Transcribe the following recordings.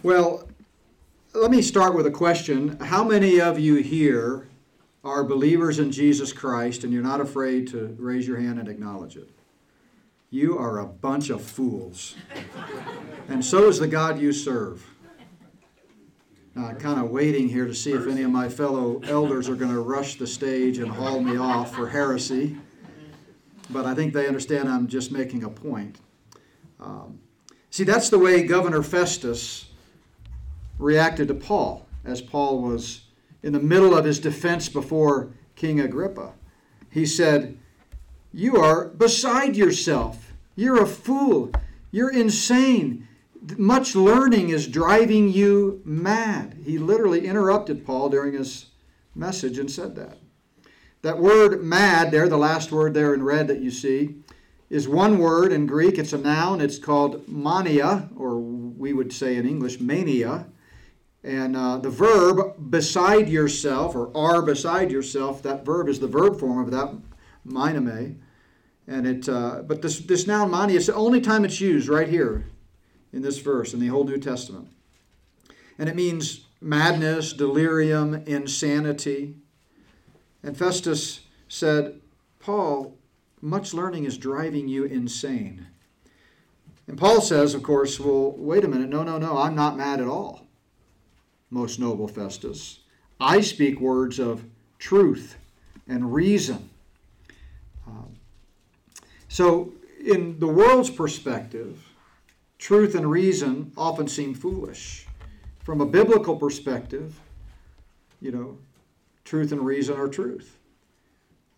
Well, let me start with a question. How many of you here are believers in Jesus Christ and you're not afraid to raise your hand and acknowledge it? You are a bunch of fools. and so is the God you serve. Uh, kind of waiting here to see if any of my fellow elders are going to rush the stage and haul me off for heresy. But I think they understand I'm just making a point. Um, see, that's the way Governor Festus reacted to Paul as Paul was in the middle of his defense before King Agrippa. He said, You are beside yourself. You're a fool. You're insane. Much learning is driving you mad. He literally interrupted Paul during his message and said that. That word mad there, the last word there in red that you see, is one word in Greek. It's a noun. It's called mania, or we would say in English, mania. And uh, the verb beside yourself, or are beside yourself, that verb is the verb form of that mainomai. And it, uh, but this, this noun mani, it's the only time it's used right here in this verse in the whole New Testament. And it means madness, delirium, insanity. And Festus said, Paul, much learning is driving you insane. And Paul says, of course, well, wait a minute, no, no, no, I'm not mad at all most noble Festus. I speak words of truth and reason. Um, so, in the world's perspective, truth and reason often seem foolish. From a biblical perspective, you know, truth and reason are truth.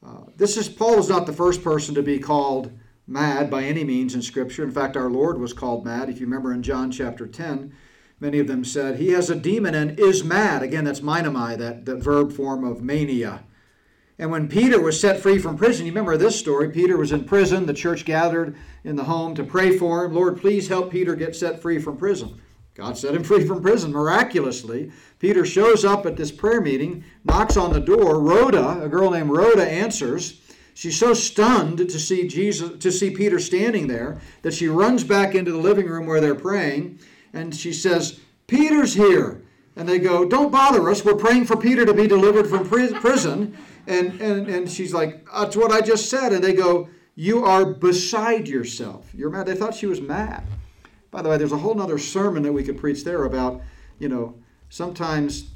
Uh, this is Paul is not the first person to be called mad by any means in Scripture. In fact, our Lord was called mad. If you remember in John chapter 10, many of them said, He has a demon and is mad. Again, that's mainomai, that, that verb form of mania. And when Peter was set free from prison, you remember this story. Peter was in prison. The church gathered in the home to pray for him. Lord, please help Peter get set free from prison. God set him free from prison miraculously. Peter shows up at this prayer meeting, knocks on the door. Rhoda, a girl named Rhoda, answers. She's so stunned to see Jesus, to see Peter standing there, that she runs back into the living room where they're praying and she says, Peter's here. And they go, Don't bother us. We're praying for Peter to be delivered from prison. And, and, and she's like, That's what I just said. And they go, You are beside yourself. You're mad. They thought she was mad. By the way, there's a whole other sermon that we could preach there about, you know, sometimes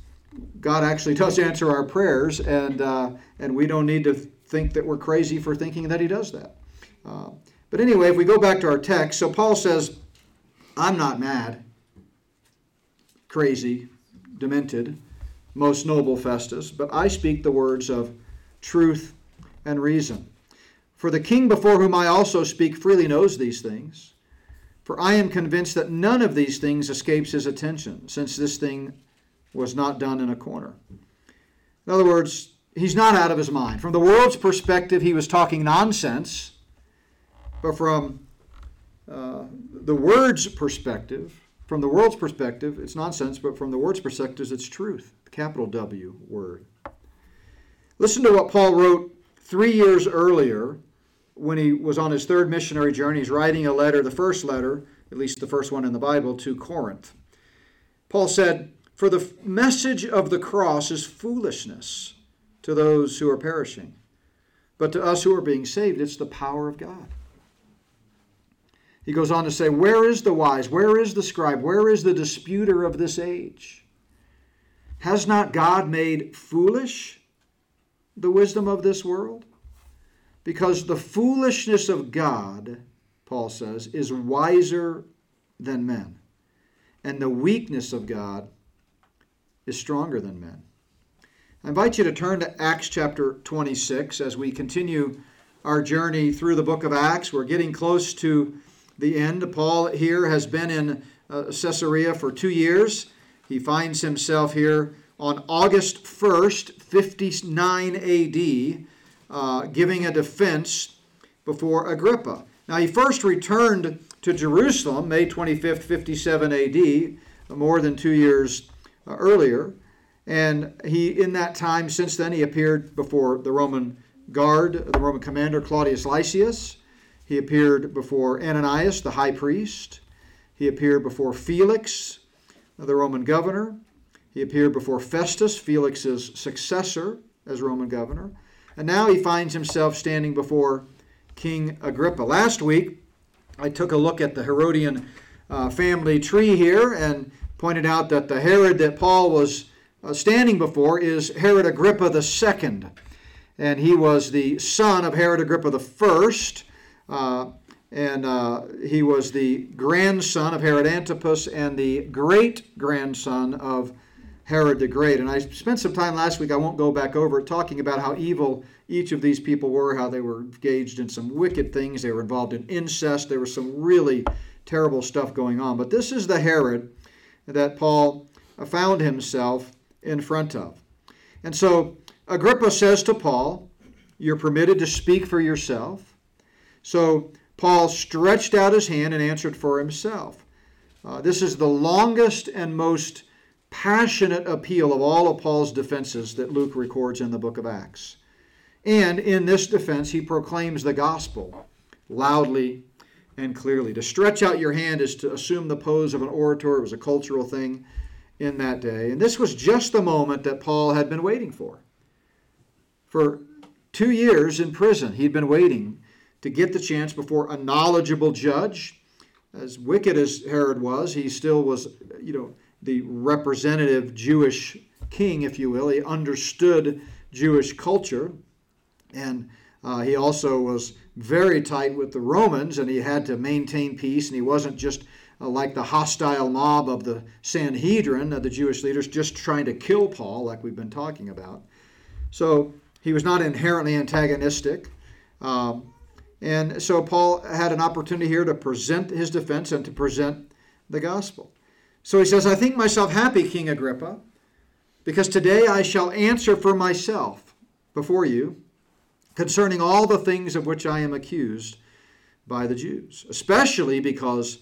God actually does answer our prayers, and, uh, and we don't need to think that we're crazy for thinking that He does that. Uh, but anyway, if we go back to our text, so Paul says, I'm not mad crazy, demented, most noble Festus, but I speak the words of truth and reason. For the king before whom I also speak freely knows these things. For I am convinced that none of these things escapes his attention, since this thing was not done in a corner. In other words, he's not out of his mind. From the world's perspective, he was talking nonsense, but from uh, the word's perspective, from the world's perspective, it's nonsense, but from the word's perspective, it's truth. Capital W word. Listen to what Paul wrote three years earlier when he was on his third missionary journey. He's writing a letter, the first letter, at least the first one in the Bible, to Corinth. Paul said, For the message of the cross is foolishness to those who are perishing, but to us who are being saved, it's the power of God. He goes on to say, Where is the wise? Where is the scribe? Where is the disputer of this age? Has not God made foolish the wisdom of this world? Because the foolishness of God, Paul says, is wiser than men, and the weakness of God is stronger than men. I invite you to turn to Acts chapter 26 as we continue our journey through the book of Acts. We're getting close to the end. Paul here has been in uh, Caesarea for two years. He finds himself here on August 1st, 59 AD, uh, giving a defense before Agrippa. Now, he first returned to Jerusalem May 25th, 57 AD, more than two years uh, earlier. And he, in that time, since then, he appeared before the Roman guard, the Roman commander Claudius Lysias. He appeared before Ananias, the high priest. He appeared before Felix, the Roman governor. He appeared before Festus, Felix's successor as Roman governor. And now he finds himself standing before King Agrippa. Last week, I took a look at the Herodian uh, family tree here and pointed out that the Herod that Paul was uh, standing before is Herod Agrippa II. And he was the son of Herod Agrippa I. Uh, and uh, he was the grandson of Herod Antipas and the great grandson of Herod the Great. And I spent some time last week, I won't go back over it, talking about how evil each of these people were, how they were engaged in some wicked things. They were involved in incest. There was some really terrible stuff going on. But this is the Herod that Paul found himself in front of. And so Agrippa says to Paul, You're permitted to speak for yourself. So Paul stretched out his hand and answered for himself. Uh, this is the longest and most passionate appeal of all of Paul's defenses that Luke records in the book of Acts. And in this defense, he proclaims the gospel loudly and clearly. To stretch out your hand is to assume the pose of an orator, it was a cultural thing in that day. And this was just the moment that Paul had been waiting for. For two years in prison, he'd been waiting to get the chance before a knowledgeable judge. As wicked as Herod was, he still was, you know, the representative Jewish king, if you will. He understood Jewish culture. And uh, he also was very tight with the Romans, and he had to maintain peace, and he wasn't just uh, like the hostile mob of the Sanhedrin, the Jewish leaders, just trying to kill Paul, like we've been talking about. So he was not inherently antagonistic. Um, and so Paul had an opportunity here to present his defense and to present the gospel. So he says, I think myself happy, King Agrippa, because today I shall answer for myself before you concerning all the things of which I am accused by the Jews, especially because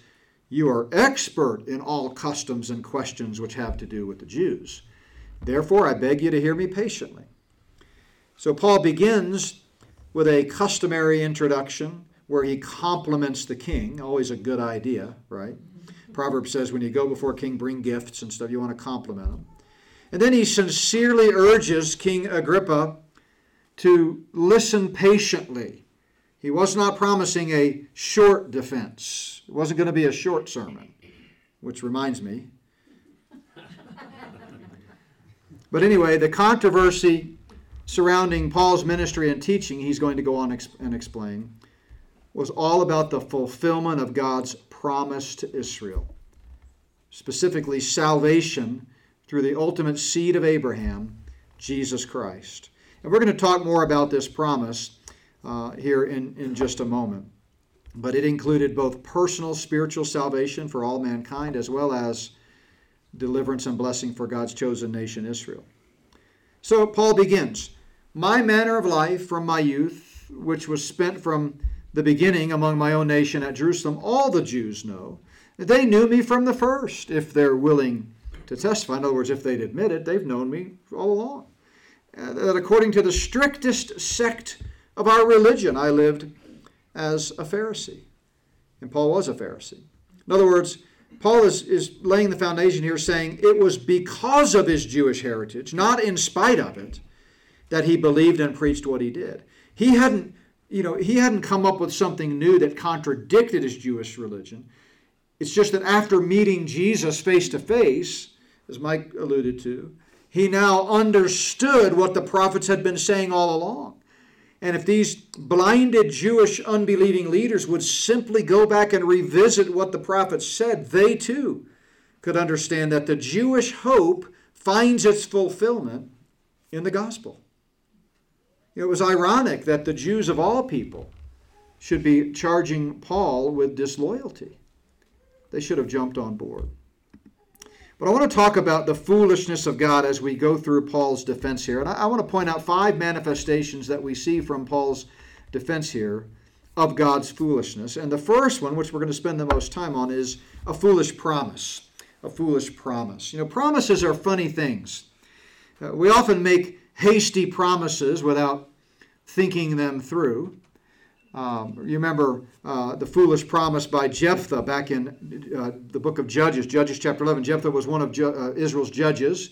you are expert in all customs and questions which have to do with the Jews. Therefore, I beg you to hear me patiently. So, Paul begins with a customary introduction where he compliments the king. Always a good idea, right? Mm-hmm. Proverbs says when you go before king, bring gifts and stuff. You want to compliment him. And then he sincerely urges King Agrippa to listen patiently. He was not promising a short defense. It wasn't going to be a short sermon, which reminds me. But anyway, the controversy surrounding Paul's ministry and teaching, he's going to go on and explain, was all about the fulfillment of God's promise to Israel, specifically salvation through the ultimate seed of Abraham, Jesus Christ. And we're going to talk more about this promise uh, here in, in just a moment. But it included both personal spiritual salvation for all mankind as well as deliverance and blessing for God's chosen nation, Israel. So Paul begins My manner of life from my youth, which was spent from the beginning among my own nation at Jerusalem, all the Jews know. They knew me from the first, if they're willing to testify. In other words, if they'd admit it, they've known me all along. Uh, that according to the strictest sect of our religion, I lived as a Pharisee. And Paul was a Pharisee. In other words, Paul is, is laying the foundation here saying it was because of his Jewish heritage, not in spite of it, that he believed and preached what he did. He hadn't, you know, he hadn't come up with something new that contradicted his Jewish religion. It's just that after meeting Jesus face to face, as Mike alluded to, he now understood what the prophets had been saying all along. And if these blinded Jewish unbelieving leaders would simply go back and revisit what the prophets said, they too could understand that the Jewish hope finds its fulfillment in the gospel. It was ironic that the Jews of all people should be charging Paul with disloyalty. They should have jumped on board. But I want to talk about the foolishness of God as we go through Paul's defense here. And I, want to point out five manifestations that we see from Paul's defense here of God's foolishness. And the first one, which we're going to spend the most time on, is a foolish promise. A foolish promise. You know, promises are funny things. Uh, we often make hasty promises without thinking them through. Um, you remember uh, the foolish promise by Jephthah back in uh, the book of Judges, Judges chapter 11. Jephthah was one of Ju- uh, Israel's judges,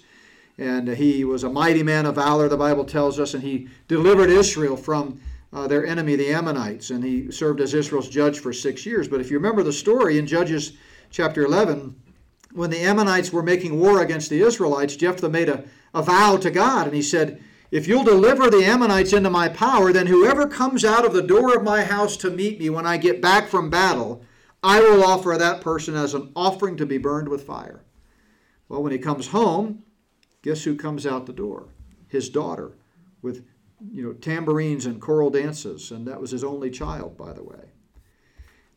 and he was a mighty man of valor, the Bible tells us, and he delivered Israel from uh, their enemy, the Ammonites, and he served as Israel's judge for six years. But if you remember the story in Judges chapter 11, when the Ammonites were making war against the Israelites, Jephthah made a, a vow to God, and he said, if you'll deliver the Ammonites into my power, then whoever comes out of the door of my house to meet me when I get back from battle, I will offer that person as an offering to be burned with fire. Well, when he comes home, guess who comes out the door? His daughter, with you know tambourines and choral dances, and that was his only child, by the way.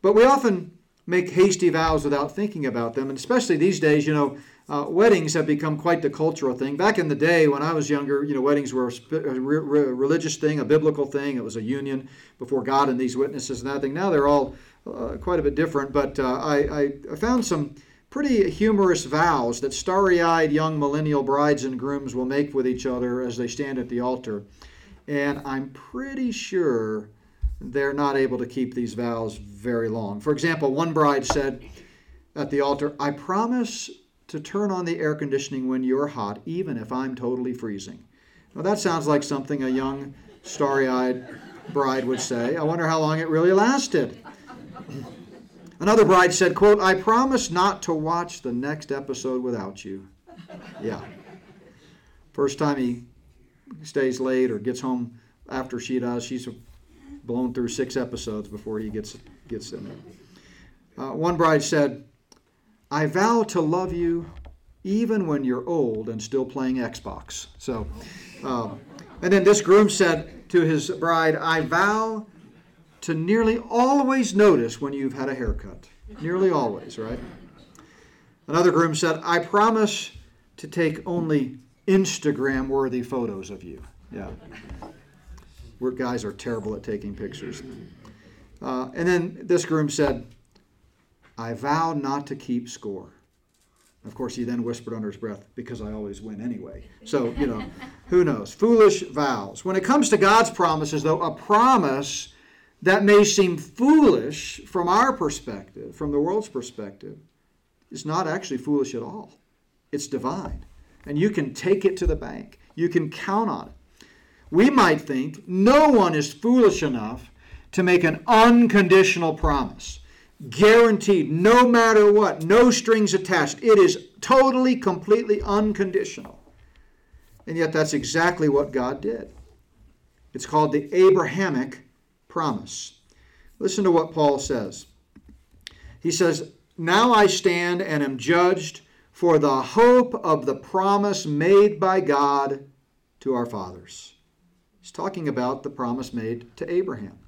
But we often make hasty vows without thinking about them, and especially these days, you know, uh, weddings have become quite the cultural thing. Back in the day when I was younger, you know, weddings were a re- re- religious thing, a biblical thing. It was a union before God and these witnesses and that thing. Now they're all uh, quite a bit different. But uh, I, I found some pretty humorous vows that starry-eyed young millennial brides and grooms will make with each other as they stand at the altar, and I'm pretty sure they're not able to keep these vows very long. For example, one bride said at the altar, "I promise." To turn on the air conditioning when you're hot, even if I'm totally freezing. Now, that sounds like something a young, starry eyed bride would say. I wonder how long it really lasted. Another bride said, quote, I promise not to watch the next episode without you. Yeah. First time he stays late or gets home after she does, she's blown through six episodes before he gets, gets in there. Uh, one bride said, I vow to love you even when you're old and still playing Xbox. So, um, and then this groom said to his bride, I vow to nearly always notice when you've had a haircut. Nearly always, right? Another groom said, I promise to take only Instagram worthy photos of you. Yeah. We're, guys are terrible at taking pictures. Uh, and then this groom said, I vow not to keep score. Of course, he then whispered under his breath, because I always win anyway. So, you know, who knows? Foolish vows. When it comes to God's promises, though, a promise that may seem foolish from our perspective, from the world's perspective, is not actually foolish at all. It's divine. And you can take it to the bank, you can count on it. We might think no one is foolish enough to make an unconditional promise guaranteed, no matter what, no strings attached. It is totally, completely unconditional. And yet, that's exactly what God did. It's called the Abrahamic promise. Listen to what Paul says. He says, Now I stand and am judged for the hope of the promise made by God to our fathers. He's talking about the promise made to Abraham.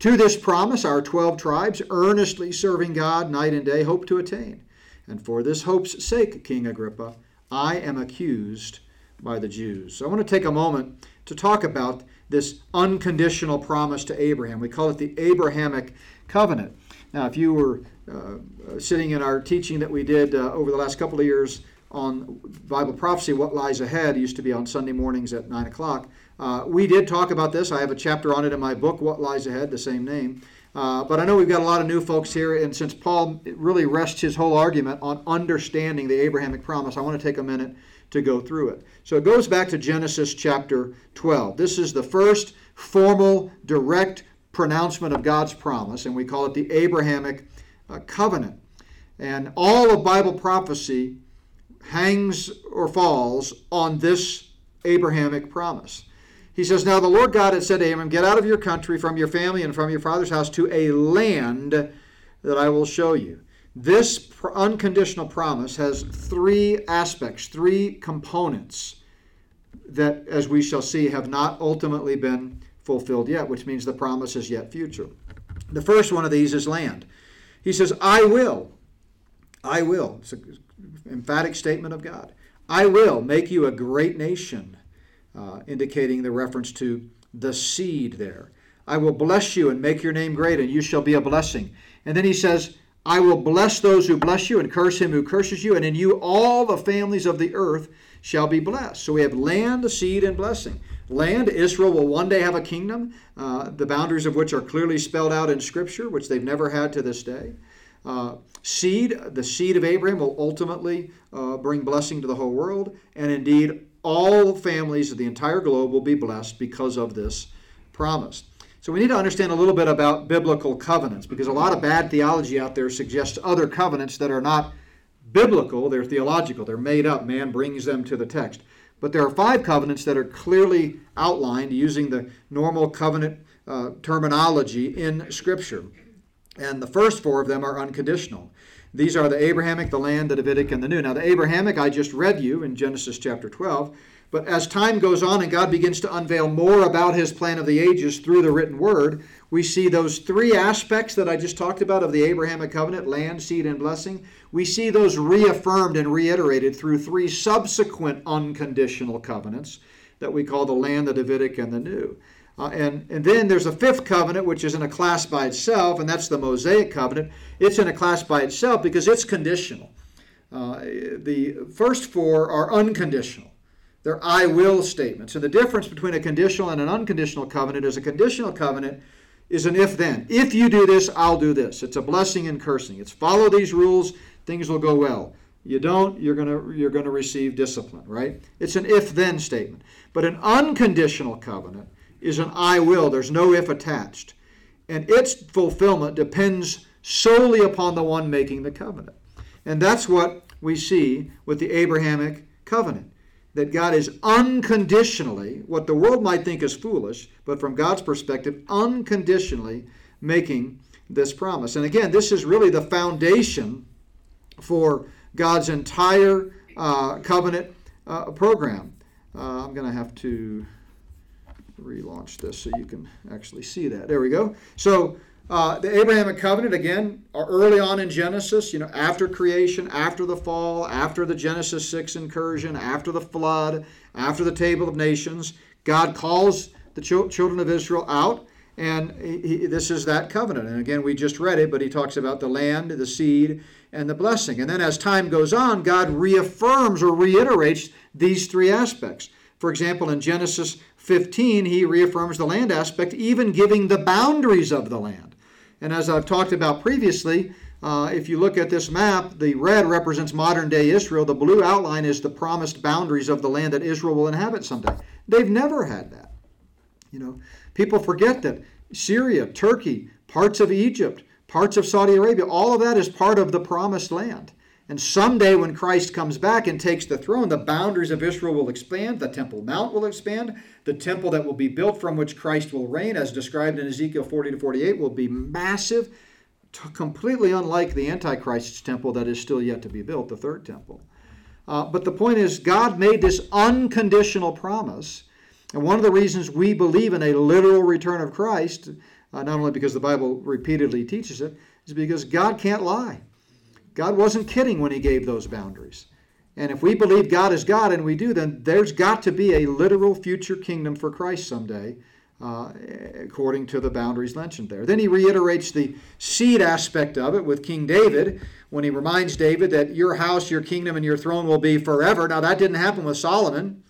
To this promise, our 12 tribes, earnestly serving God night and day, hope to attain. And for this hope's sake, King Agrippa, I am accused by the Jews. So I want to take a moment to talk about this unconditional promise to Abraham. We call it the Abrahamic covenant. Now, if you were uh, sitting in our teaching that we did uh, over the last couple of years on Bible prophecy, What Lies Ahead, used to be on Sunday mornings at 9 o'clock. Uh, we did talk about this. I have a chapter on it in my book, What Lies Ahead, the same name. Uh, but I know we've got a lot of new folks here, and since Paul really rests his whole argument on understanding the Abrahamic promise, I want to take a minute to go through it. So it goes back to Genesis chapter 12. This is the first formal, direct pronouncement of God's promise, and we call it the Abrahamic uh, covenant. And all of Bible prophecy hangs or falls on this Abrahamic promise. He says, Now the Lord God had said to Abram, Get out of your country, from your family, and from your father's house to a land that I will show you. This unconditional promise has three aspects, three components that, as we shall see, have not ultimately been fulfilled yet, which means the promise is yet future. The first one of these is land. He says, I will. I will. It's an emphatic statement of God. I will make you a great nation uh, indicating the reference to the seed there. I will bless you and make your name great, and you shall be a blessing. And then he says, I will bless those who bless you and curse him who curses you, and in you all the families of the earth shall be blessed. So we have land, seed, and blessing. Land, Israel will one day have a kingdom, uh, the boundaries of which are clearly spelled out in Scripture, which they've never had to this day. Uh, seed, the seed of Abraham will ultimately uh, bring blessing to the whole world, and indeed, all families of the entire globe will be blessed because of this promise. So we need to understand a little bit about biblical covenants because a lot of bad theology out there suggests other covenants that are not biblical, they're theological, they're made up. Man brings them to the text. But there are five covenants that are clearly outlined using the normal covenant uh, terminology in Scripture. And the first four of them are unconditional. These are the Abrahamic, the land, the Davidic, and the new. Now, the Abrahamic I just read you in Genesis chapter 12. But as time goes on and God begins to unveil more about his plan of the ages through the written word, we see those three aspects that I just talked about of the Abrahamic covenant land, seed, and blessing. We see those reaffirmed and reiterated through three subsequent unconditional covenants that we call the land, the Davidic, and the new. Uh, and, and then there's a fifth covenant, which is in a class by itself, and that's the Mosaic covenant. It's in a class by itself because it's conditional. Uh, the first four are unconditional. They're I will statements. And the difference between a conditional and an unconditional covenant is a conditional covenant is an if then. If you do this, I'll do this. It's a blessing and cursing. It's follow these rules, things will go well. You don't, you're going to you're going to receive discipline, right? It's an if then statement. But an unconditional covenant is an I will. There's no if attached. And its fulfillment depends solely upon the one making the covenant. And that's what we see with the Abrahamic covenant. That God is unconditionally, what the world might think is foolish, but from God's perspective, unconditionally making this promise. And again, this is really the foundation for God's entire uh, covenant uh, program. Uh, I'm going to have to relaunch this so you can actually see that. There we go. So uh, the Abrahamic covenant again, early on in Genesis, you know, after creation, after the fall, after the Genesis six incursion, after the flood, after the table of nations, God calls the ch- children of Israel out. And he, he, this is that covenant. And again, we just read it, but he talks about the land, the seed, and the blessing. And then as time goes on, God reaffirms or reiterates these three aspects. For example, in Genesis 15, he reaffirms the land aspect, even giving the boundaries of the land. And as I've talked about previously, uh, if you look at this map, the red represents modern day Israel. The blue outline is the promised boundaries of the land that Israel will inhabit someday. They've never had that. You know, people forget that Syria, Turkey, parts of Egypt, parts of Saudi Arabia, all of that is part of the promised land. And someday, when Christ comes back and takes the throne, the boundaries of Israel will expand, the Temple Mount will expand, the temple that will be built from which Christ will reign, as described in Ezekiel 40 to 48, will be massive, completely unlike the Antichrist's temple that is still yet to be built, the third temple. Uh, but the point is, God made this unconditional promise. And one of the reasons we believe in a literal return of Christ, uh, not only because the Bible repeatedly teaches it, is because God can't lie. God wasn't kidding when he gave those boundaries. And if we believe God is God, and we do, then there's got to be a literal future kingdom for Christ someday, uh, according to the boundaries mentioned there. Then he reiterates the seed aspect of it with King David when he reminds David that your house, your kingdom, and your throne will be forever. Now, that didn't happen with Solomon.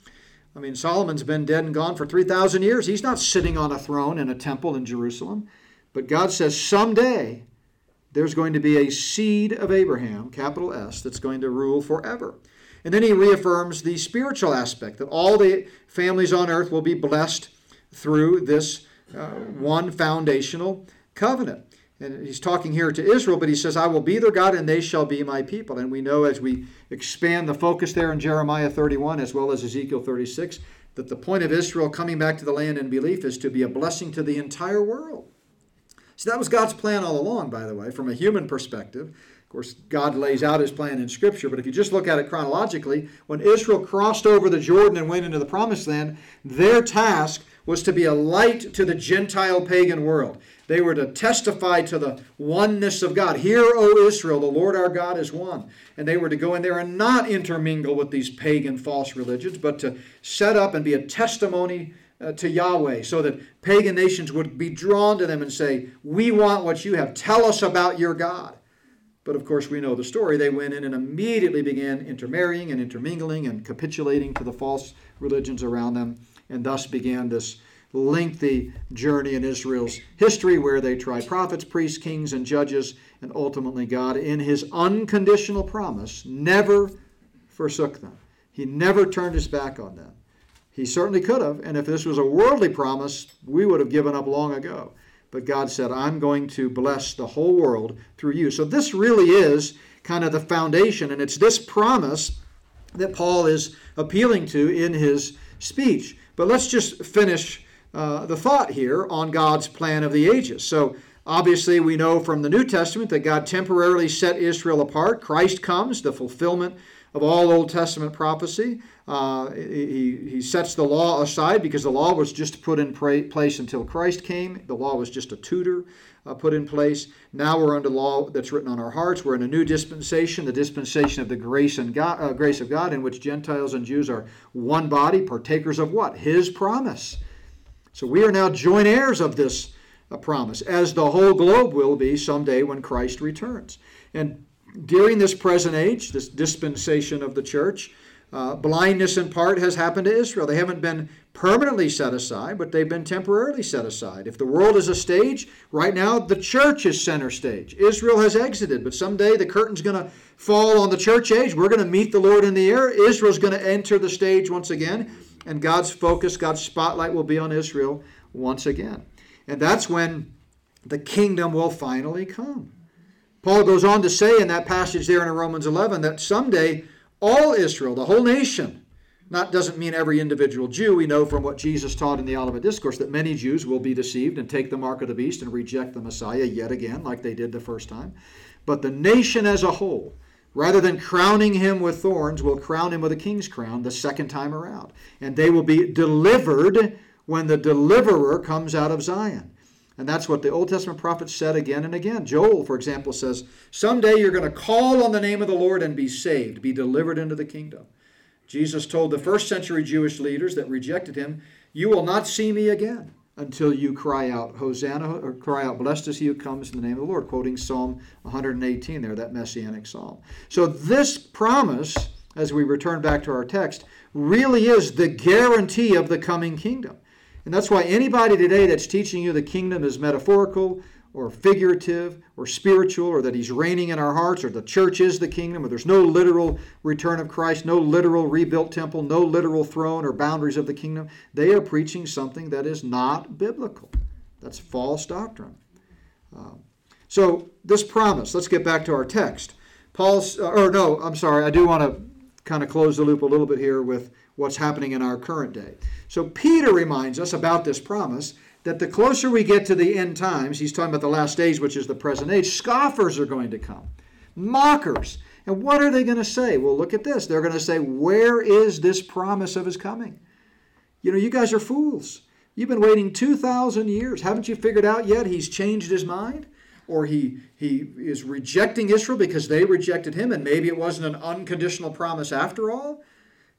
I mean, Solomon's been dead and gone for 3,000 years. He's not sitting on a throne in a temple in Jerusalem. But God says someday there's going to be a seed of Abraham, capital S, that's going to rule forever. And then he reaffirms the spiritual aspect that all the families on earth will be blessed through this uh, one foundational covenant. And he's talking here to Israel, but he says, I will be their God and they shall be my people. And we know as we expand the focus there in Jeremiah 31 as well as Ezekiel 36 that the point of Israel coming back to the land in belief is to be a blessing to the entire world. So that was God's plan all along, by the way, from a human perspective. Of course, God lays out his plan in Scripture, but if you just look at it chronologically, when Israel crossed over the Jordan and went into the Promised Land, their task was to be a light to the Gentile pagan world. They were to testify to the oneness of God. Hear, O Israel, the Lord our God is one. And they were to go in there and not intermingle with these pagan false religions, but to set up and be a testimony uh, to Yahweh so that pagan nations would be drawn to them and say, We want what you have. Tell us about your God. But of course, we know the story. They went in and immediately began intermarrying and intermingling and capitulating to the false religions around them. and thus began this lengthy journey in Israel's history where they tried prophets, priests, kings, and judges, and ultimately God, in his unconditional promise, never forsook them. He never turned his back on them. He certainly could have, and if this was a worldly promise, we would have given up long ago. But God said, I'm going to bless the whole world through you. So this really is kind of the foundation, and it's this promise that Paul is appealing to in his speech. But let's just finish uh, the thought here on God's plan of the ages. So, obviously, we know from the New Testament that God temporarily set Israel apart. Christ comes, the fulfillment of all Old Testament prophecy. Uh, he, he sets the law aside because the law was just put in place until Christ came. The law was just a tutor uh, put in place. Now we're under law that's written on our hearts. We're in a new dispensation, the dispensation of the grace and God, uh, grace of God, in which Gentiles and Jews are one body, partakers of what? His promise. So we are now joint heirs of this uh, promise, as the whole globe will be someday when Christ returns. And during this present age, this dispensation of the church, uh, blindness in part has happened to Israel. They haven't been permanently set aside, but they've been temporarily set aside. If the world is a stage, right now the church is center stage. Israel has exited, but someday the curtain's going to fall on the church age. We're going to meet the Lord in the air. Israel's going to enter the stage once again and God's focus, God's spotlight will be on Israel once again. And that's when the kingdom will finally come. Paul goes on to say in that passage there in Romans 11 that someday all Israel, the whole nation, not doesn't mean every individual Jew. We know from what Jesus taught in the Olivet Discourse that many Jews will be deceived and take the mark of the beast and reject the Messiah yet again, like they did the first time. But the nation as a whole, rather than crowning him with thorns, will crown him with a king's crown the second time around. And they will be delivered when the deliverer comes out of Zion. And that's what the Old Testament prophets said again and again. Joel, for example, says, Someday you're going to call on the name of the Lord and be saved, be delivered into the kingdom. Jesus told the first century Jewish leaders that rejected him, You will not see me again until you cry out, Hosanna, or cry out, Blessed is he who comes in the name of the Lord, quoting Psalm 118 there, that messianic psalm. So, this promise, as we return back to our text, really is the guarantee of the coming kingdom. And that's why anybody today that's teaching you the kingdom is metaphorical or figurative or spiritual or that he's reigning in our hearts or the church is the kingdom or there's no literal return of Christ, no literal rebuilt temple, no literal throne or boundaries of the kingdom, they are preaching something that is not biblical. That's false doctrine. Um, so, this promise, let's get back to our text. Paul's, uh, or no, I'm sorry, I do want to kind of close the loop a little bit here with what's happening in our current day. So, Peter reminds us about this promise that the closer we get to the end times, he's talking about the last days, which is the present age, scoffers are going to come, mockers. And what are they going to say? Well, look at this. They're going to say, Where is this promise of his coming? You know, you guys are fools. You've been waiting 2,000 years. Haven't you figured out yet he's changed his mind? Or he, he is rejecting Israel because they rejected him, and maybe it wasn't an unconditional promise after all?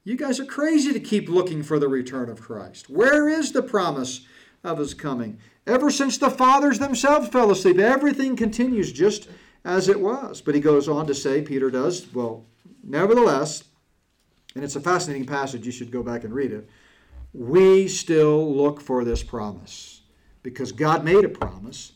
You guys are crazy to keep looking for the return of Christ. Where is the promise of his coming. Ever since the fathers themselves fell asleep, everything continues just as it was. But he goes on to say, Peter does, well, nevertheless, and it's a fascinating passage, you should go back and read it. We still look for this promise because God made a promise.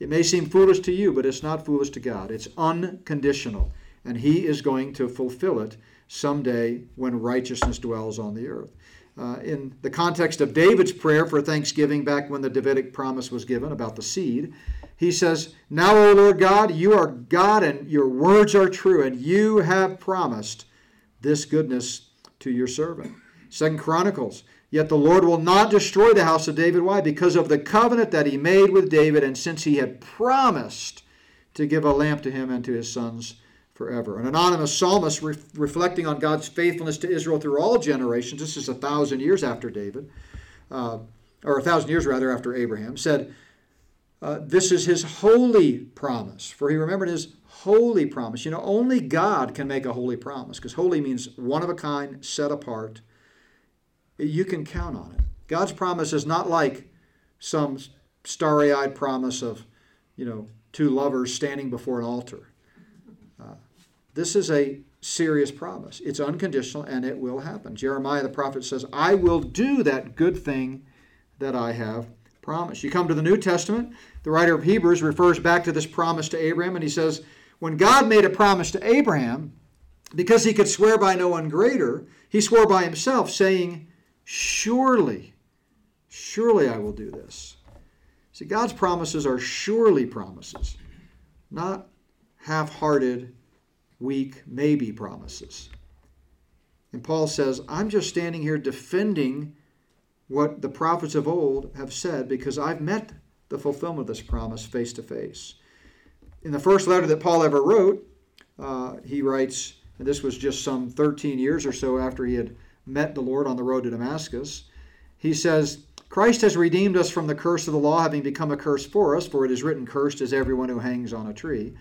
It may seem foolish to you, but it's not foolish to God. It's unconditional, and He is going to fulfill it someday when righteousness dwells on the earth uh, in the context of David's prayer for thanksgiving back when the Davidic promise was given about the seed. He says, Now, O Lord God, you are God and your words are true, and you have promised this goodness to your servant. Second Chronicles, Yet the Lord will not destroy the house of David. Why? Because of the covenant that he made with David, and since he had promised to give a lamp to him and to his sons forever. An anonymous psalmist re- reflecting on God's faithfulness to Israel through all generations, this is a thousand years after David, uh, or a thousand years rather after Abraham, said, uh, This is his holy promise. For he remembered his holy promise. You know, only God can make a holy promise because holy means one of a kind, set apart. You can count on it. God's promise is not like some starry eyed promise of, you know, two lovers standing before an altar. This is a serious promise. It's unconditional and it will happen. Jeremiah the prophet says, I will do that good thing that I have promised. You come to the New Testament, the writer of Hebrews refers back to this promise to Abraham, and he says, When God made a promise to Abraham, because he could swear by no one greater, he swore by himself, saying, Surely, surely I will do this. See, God's promises are surely promises, not half hearted, weak, maybe promises. And Paul says, I'm just standing here defending what the prophets of old have said because I've met the fulfillment of this promise face to face. In the first letter that Paul ever wrote, uh, he writes, and this was just some 13 years or so after he had met the Lord on the road to Damascus, he says, Christ has redeemed us from the curse of the law, having become a curse for us, for it is written, Cursed is everyone who hangs on a tree,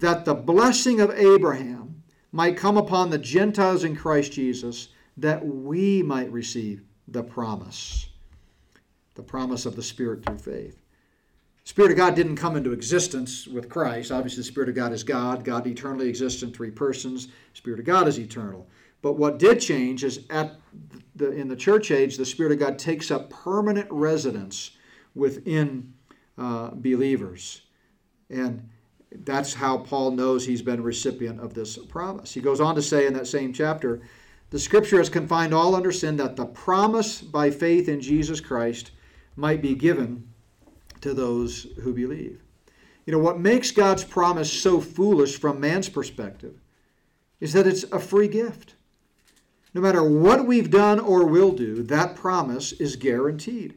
that the blessing of Abraham might come upon the Gentiles in Christ Jesus, that we might receive the promise, the promise of the Spirit through faith. Spirit of God didn't come into existence with Christ. Obviously, the Spirit of God is God. God eternally exists in three persons. Spirit of God is eternal. But what did change is at the, in the church age, the Spirit of God takes up permanent residence within uh, believers. And that's how Paul knows he's been recipient of this promise. He goes on to say in that same chapter, the scripture has confined all under sin that the promise by faith in Jesus Christ might be given to those who believe. You know, what makes God's promise so foolish from man's perspective is that it's a free gift. No matter what we've done or will do, that promise is guaranteed.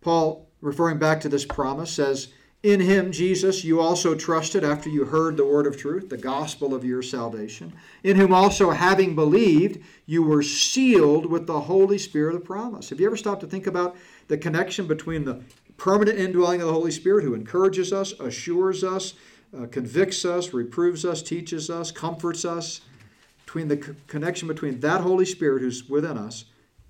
Paul, referring back to this promise, says, in him, Jesus, you also trusted after you heard the word of truth, the gospel of your salvation, in whom also, having believed, you were sealed with the Holy Spirit of promise. Have you ever stopped to think about the connection between the permanent indwelling of the Holy Spirit who encourages us, assures us, uh, convicts us, reproves us, teaches us, comforts us, between the c- connection between that Holy Spirit who's within us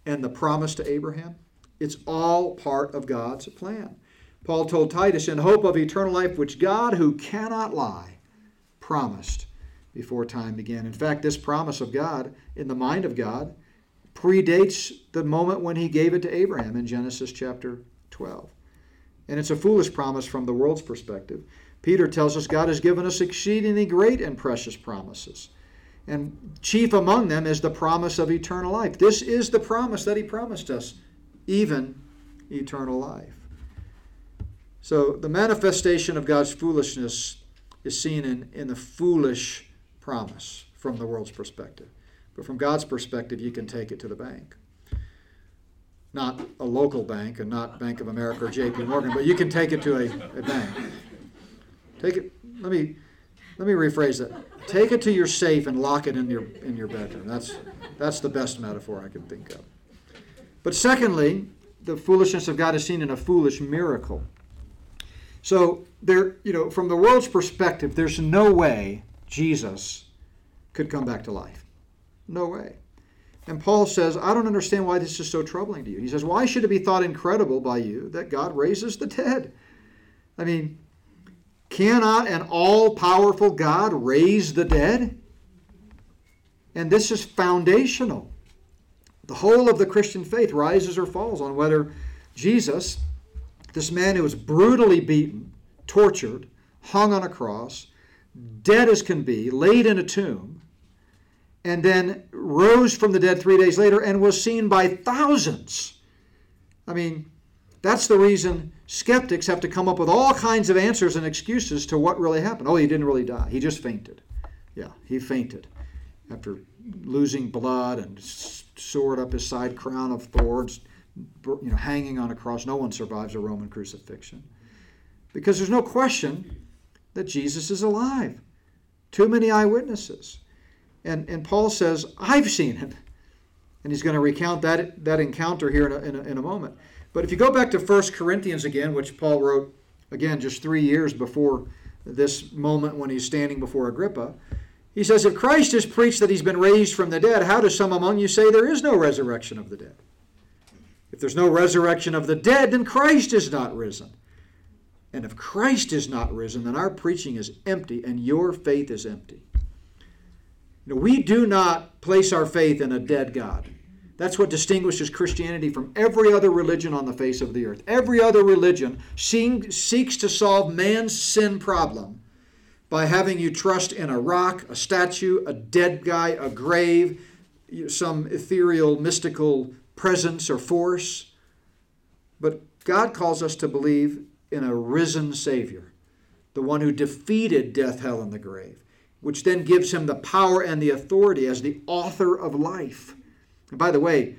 and the promise to Abraham? It's all part of God's plan. Paul told Titus, in hope of eternal life, which God, who cannot lie, promised before time began. In fact, this promise of God, in the mind of God, predates the moment when he gave it to Abraham in Genesis chapter 12. And it's a foolish promise from the world's perspective. Peter tells us God has given us exceedingly great and precious promises. And chief among them is the promise of eternal life. This is the promise that he promised us, even eternal life. So the manifestation of God's foolishness is seen in, in the foolish promise from the world's perspective. But from God's perspective, you can take it to the bank. Not a local bank and not Bank of America or JP Morgan, but you can take it to a, a bank. Take it, let me, let me rephrase that. Take it to your safe and lock it in your, in your bedroom. That's, that's the best metaphor I can think of. But secondly, the foolishness of God is seen in a foolish miracle. So there, you know, from the world's perspective, there's no way Jesus could come back to life. No way. And Paul says, I don't understand why this is so troubling to you. He says, Why should it be thought incredible by you that God raises the dead? I mean, cannot an all powerful God raise the dead? And this is foundational. The whole of the Christian faith rises or falls on whether Jesus this man who was brutally beaten, tortured, hung on a cross, dead as can be, laid in a tomb, and then rose from the dead three days later and was seen by thousands. I mean, that's the reason skeptics have to come up with all kinds of answers and excuses to what really happened. Oh, he didn't really die. He just fainted. Yeah, he fainted after losing blood and sword up his side, crown of thorns, you know, hanging on a cross. No one survives a Roman crucifixion. Because there's no question that Jesus is alive. Too many eyewitnesses. And, and Paul says, I've seen him. And he's going to recount that, that encounter here in a, in, a, in a moment. But if you go back to 1 Corinthians again, which Paul wrote, again, just three years before this moment when he's standing before Agrippa, he says, If Christ is preached that he's been raised from the dead, how do some among you say there is no resurrection of the dead? If there's no resurrection of the dead, then Christ is not risen. And if Christ is not risen, then our preaching is empty and your faith is empty. You know, we do not place our faith in a dead God. That's what distinguishes Christianity from every other religion on the face of the earth. Every other religion seeks to solve man's sin problem by having you trust in a rock, a statue, a dead guy, a grave, some ethereal, mystical presence or force. But God calls us to believe in a risen Savior, the one who defeated death, hell, and the grave, which then gives him the power and the authority as the author of life. And by the way,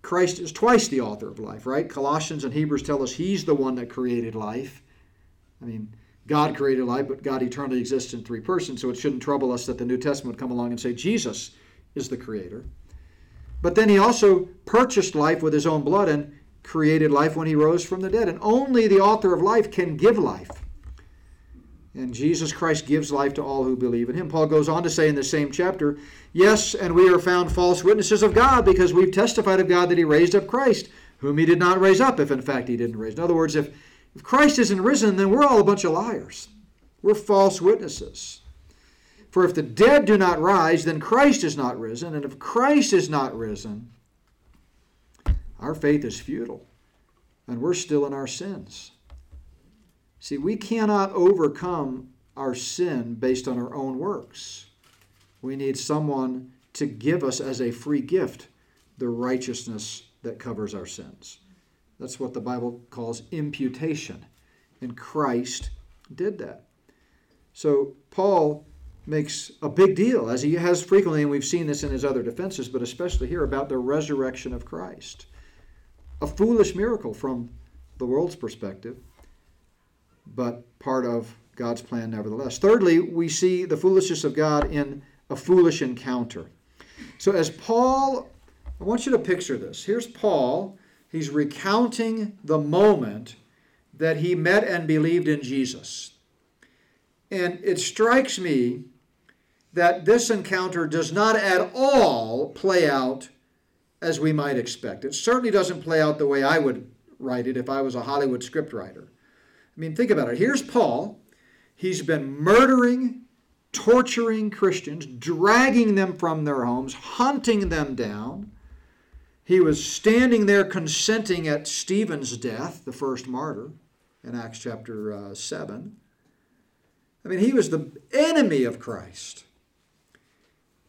Christ is twice the author of life, right? Colossians and Hebrews tell us he's the one that created life. I mean, God created life, but God eternally exists in three persons, so it shouldn't trouble us that the New Testament would come along and say Jesus is the creator. But then he also purchased life with his own blood and created life when he rose from the dead. And only the author of life can give life. And Jesus Christ gives life to all who believe in him. Paul goes on to say in the same chapter, Yes, and we are found false witnesses of God because we've testified of God that he raised up Christ, whom he did not raise up, if in fact he didn't raise. In other words, if, if Christ isn't risen, then we're all a bunch of liars. We're false witnesses. For if the dead do not rise, then Christ is not risen. And if Christ is not risen, our faith is futile. And we're still in our sins. See, we cannot overcome our sin based on our own works. We need someone to give us as a free gift the righteousness that covers our sins. That's what the Bible calls imputation. And Christ did that. So Paul makes a big deal, as he has frequently, and we've seen this in his other defenses, but especially here, about the resurrection of Christ. A foolish miracle from the world's perspective, but part of God's plan nevertheless. Thirdly, we see the foolishness of God in a foolish encounter. So, as Paul, I want you to picture this. Here's Paul, he's recounting the moment that he met and believed in Jesus. And it strikes me that this encounter does not at all play out as we might expect. It certainly doesn't play out the way I would write it if I was a Hollywood scriptwriter. I mean, think about it. Here's Paul. He's been murdering, torturing Christians, dragging them from their homes, hunting them down. He was standing there consenting at Stephen's death, the first martyr, in Acts chapter uh, 7. I mean, he was the enemy of Christ.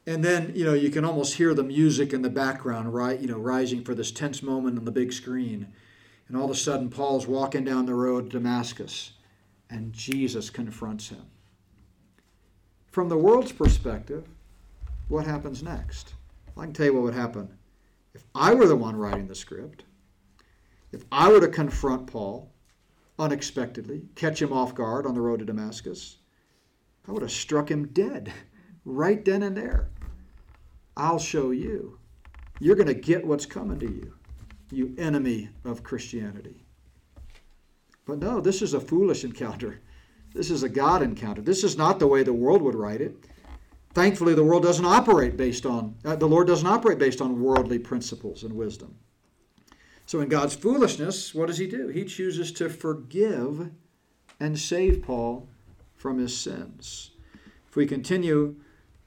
And then, you know, you can almost hear the music in the background, right, you know, rising for this tense moment on the big screen. And all of a sudden, Paul's walking down the road to Damascus, and Jesus confronts him. From the world's perspective, what happens next? I can tell you what would happen. If I were the one writing the script, if I were to confront Paul unexpectedly, catch him off guard on the road to Damascus, I would have struck him dead right then and there. I'll show you. You're going to get what's coming to you, you enemy of Christianity. But no, this is a foolish encounter. This is a God encounter. This is not the way the world would write it. Thankfully, the world doesn't operate based on, uh, the Lord doesn't operate based on worldly principles and wisdom. So, in God's foolishness, what does He do? He chooses to forgive and save Paul from his sins. If we continue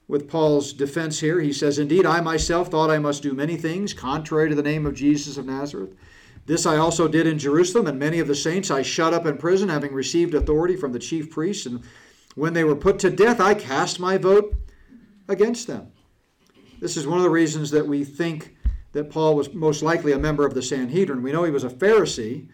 with Paul's defense here. He says, Indeed, I myself thought I must do many things contrary to the name of Jesus of Nazareth. This I also did in Jerusalem, and many of the saints I shut up in prison, having received authority from the chief priests. And when they were put to death, I cast my vote against them. This is one of the reasons that we think that Paul was most likely a member of the Sanhedrin. We know he was a Pharisee,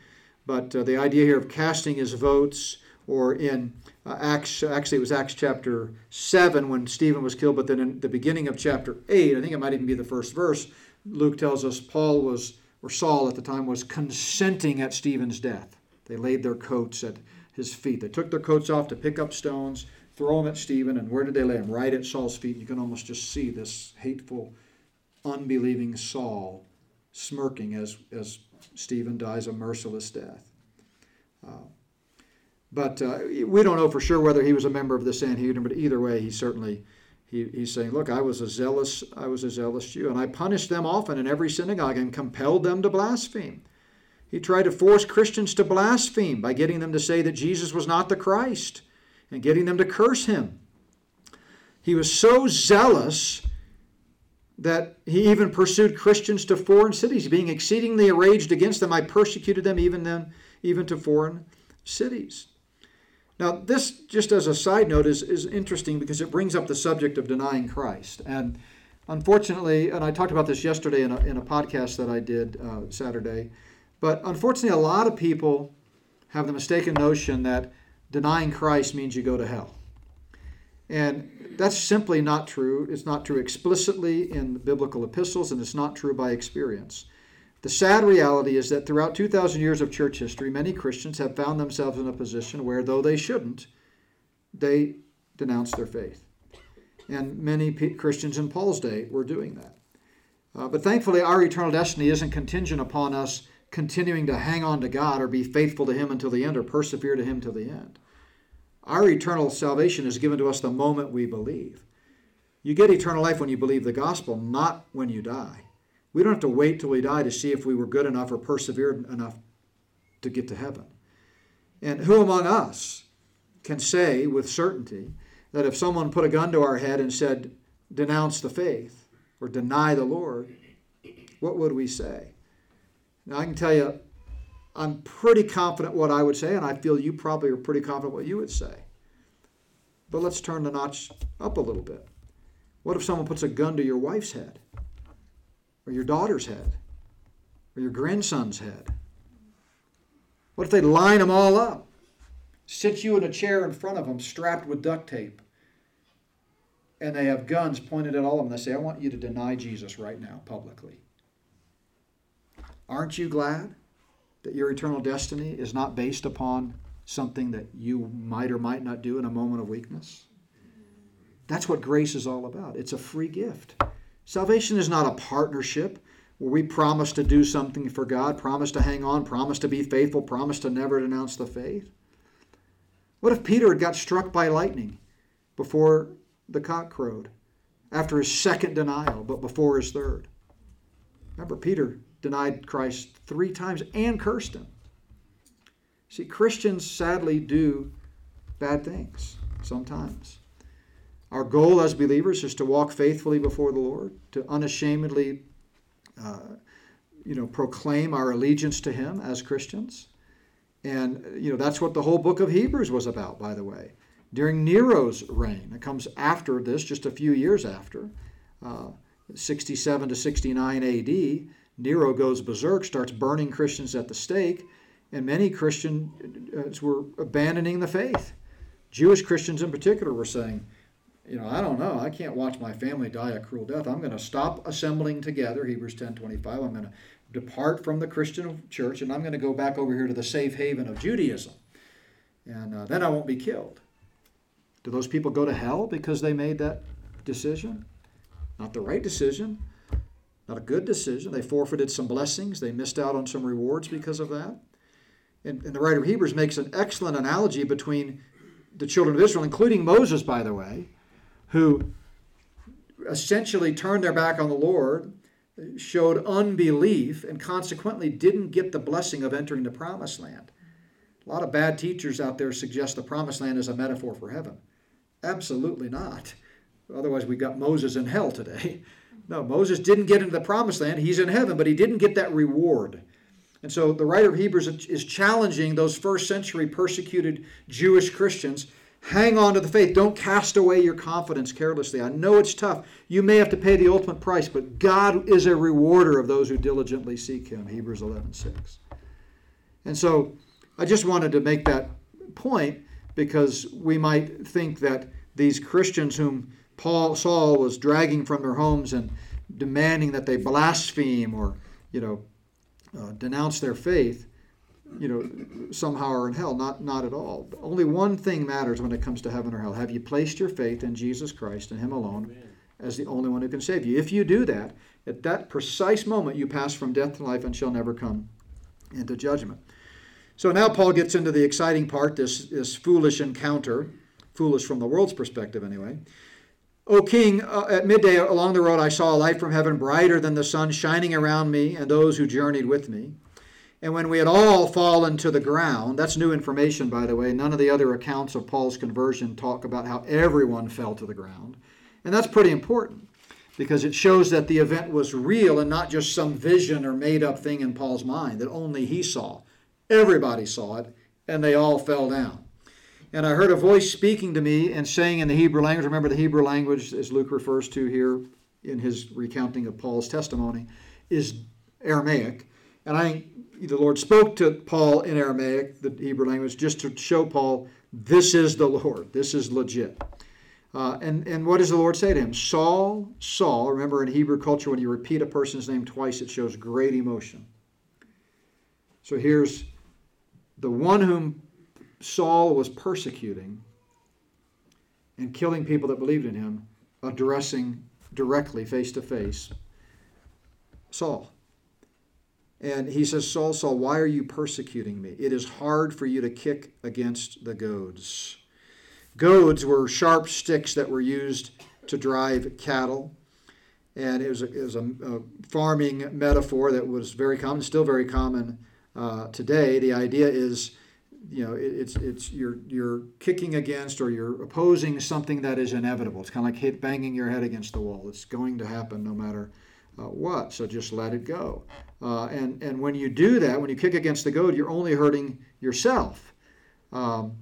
but uh, the idea here of casting his votes or in uh, Acts, actually, it was Acts chapter 7 when Stephen was killed, but then in the beginning of chapter 8, I think it might even be the first verse, Luke tells us Paul was, or Saul at the time, was consenting at Stephen's death. They laid their coats at his feet. They took their coats off to pick up stones, throw them at Stephen, and where did they lay them? Right at Saul's feet. You can almost just see this hateful, unbelieving Saul smirking as, as Stephen dies a merciless death. Uh, but uh, we don't know for sure whether he was a member of the Sanhedrin, but either way, he certainly he, he's saying, "Look, I was a zealous I was a zealous Jew, and I punished them often in every synagogue and compelled them to blaspheme." He tried to force Christians to blaspheme by getting them to say that Jesus was not the Christ and getting them to curse him. He was so zealous that he even pursued Christians to foreign cities, being exceedingly enraged against them. I persecuted them even then, even to foreign cities. Now, this, just as a side note, is, is interesting because it brings up the subject of denying Christ. And unfortunately, and I talked about this yesterday in a, in a podcast that I did uh, Saturday, but unfortunately, a lot of people have the mistaken notion that denying Christ means you go to hell. And that's simply not true. It's not true explicitly in the biblical epistles, and it's not true by experience. The sad reality is that throughout 2,000 years of church history, many Christians have found themselves in a position where, though they shouldn't, they denounce their faith. And many P- Christians in Paul's day were doing that. Uh, but thankfully, our eternal destiny isn't contingent upon us continuing to hang on to God or be faithful to Him until the end or persevere to Him till the end. Our eternal salvation is given to us the moment we believe. You get eternal life when you believe the gospel, not when you die. We don't have to wait till we die to see if we were good enough or persevered enough to get to heaven. And who among us can say with certainty that if someone put a gun to our head and said, denounce the faith or deny the Lord, what would we say? Now, I can tell you, I'm pretty confident what I would say, and I feel you probably are pretty confident what you would say. But let's turn the notch up a little bit. What if someone puts a gun to your wife's head? Or your daughter's head or your grandson's head? What if they line them all up, sit you in a chair in front of them strapped with duct tape, and they have guns pointed at all of them? They say, I want you to deny Jesus right now publicly. Aren't you glad that your eternal destiny is not based upon something that you might or might not do in a moment of weakness? That's what grace is all about. It's a free gift. Salvation is not a partnership where we promise to do something for God, promise to hang on, promise to be faithful, promise to never denounce the faith. What if Peter had got struck by lightning before the cock crowed, after his second denial, but before his third? Remember, Peter denied Christ three times and cursed him. See, Christians sadly do bad things sometimes. Our goal as believers is to walk faithfully before the Lord, to unashamedly, uh, you know, proclaim our allegiance to Him as Christians. And, you know, that's what the whole book of Hebrews was about, by the way. During Nero's reign, it comes after this, just a few years after, uh, 67 to 69 AD, Nero goes berserk, starts burning Christians at the stake, and many Christians were abandoning the faith. Jewish Christians in particular were saying, you know, I don't know. I can't watch my family die a cruel death. I'm going to stop assembling together, Hebrews 10 25. I'm going to depart from the Christian church and I'm going to go back over here to the safe haven of Judaism. And uh, then I won't be killed. Do those people go to hell because they made that decision? Not the right decision, not a good decision. They forfeited some blessings, they missed out on some rewards because of that. And, and the writer of Hebrews makes an excellent analogy between the children of Israel, including Moses, by the way who essentially turned their back on the Lord, showed unbelief, and consequently didn't get the blessing of entering the promised land. A lot of bad teachers out there suggest the promised land is a metaphor for heaven. Absolutely not. Otherwise, we've got Moses in hell today. No, Moses didn't get into the promised land. He's in heaven, but he didn't get that reward. And so the writer of Hebrews is challenging those first century persecuted Jewish Christians Hang on to the faith. Don't cast away your confidence carelessly. I know it's tough. You may have to pay the ultimate price, but God is a rewarder of those who diligently seek Him. Hebrews 11 6. And so I just wanted to make that point because we might think that these Christians whom Paul Saul was dragging from their homes and demanding that they blaspheme or you know uh, denounce their faith you know, somehow are in hell. Not, not at all. Only one thing matters when it comes to heaven or hell. Have you placed your faith in Jesus Christ and Him alone Amen. as the only one who can save you? If you do that, at that precise moment, you pass from death to life and shall never come into judgment. So now Paul gets into the exciting part, this, this foolish encounter, foolish from the world's perspective anyway. O king, uh, at midday along the road I saw a light from heaven brighter than the sun shining around me and those who journeyed with me. And when we had all fallen to the ground, that's new information, by the way. None of the other accounts of Paul's conversion talk about how everyone fell to the ground. And that's pretty important because it shows that the event was real and not just some vision or made up thing in Paul's mind that only he saw. Everybody saw it, and they all fell down. And I heard a voice speaking to me and saying in the Hebrew language, remember the Hebrew language, as Luke refers to here in his recounting of Paul's testimony, is Aramaic. And I the Lord spoke to Paul in Aramaic, the Hebrew language, just to show Paul this is the Lord, this is legit. Uh, and, and what does the Lord say to him? Saul, Saul, remember in Hebrew culture, when you repeat a person's name twice, it shows great emotion. So here's the one whom Saul was persecuting and killing people that believed in him, addressing directly, face to face, Saul. And he says, Saul, Saul, why are you persecuting me? It is hard for you to kick against the goads. Goads were sharp sticks that were used to drive cattle. And it was a, it was a, a farming metaphor that was very common, still very common uh, today. The idea is, you know, it, it's, it's you're, you're kicking against or you're opposing something that is inevitable. It's kind of like hit, banging your head against the wall. It's going to happen no matter uh, what. So just let it go. Uh, and, and when you do that, when you kick against the goad, you're only hurting yourself. Um,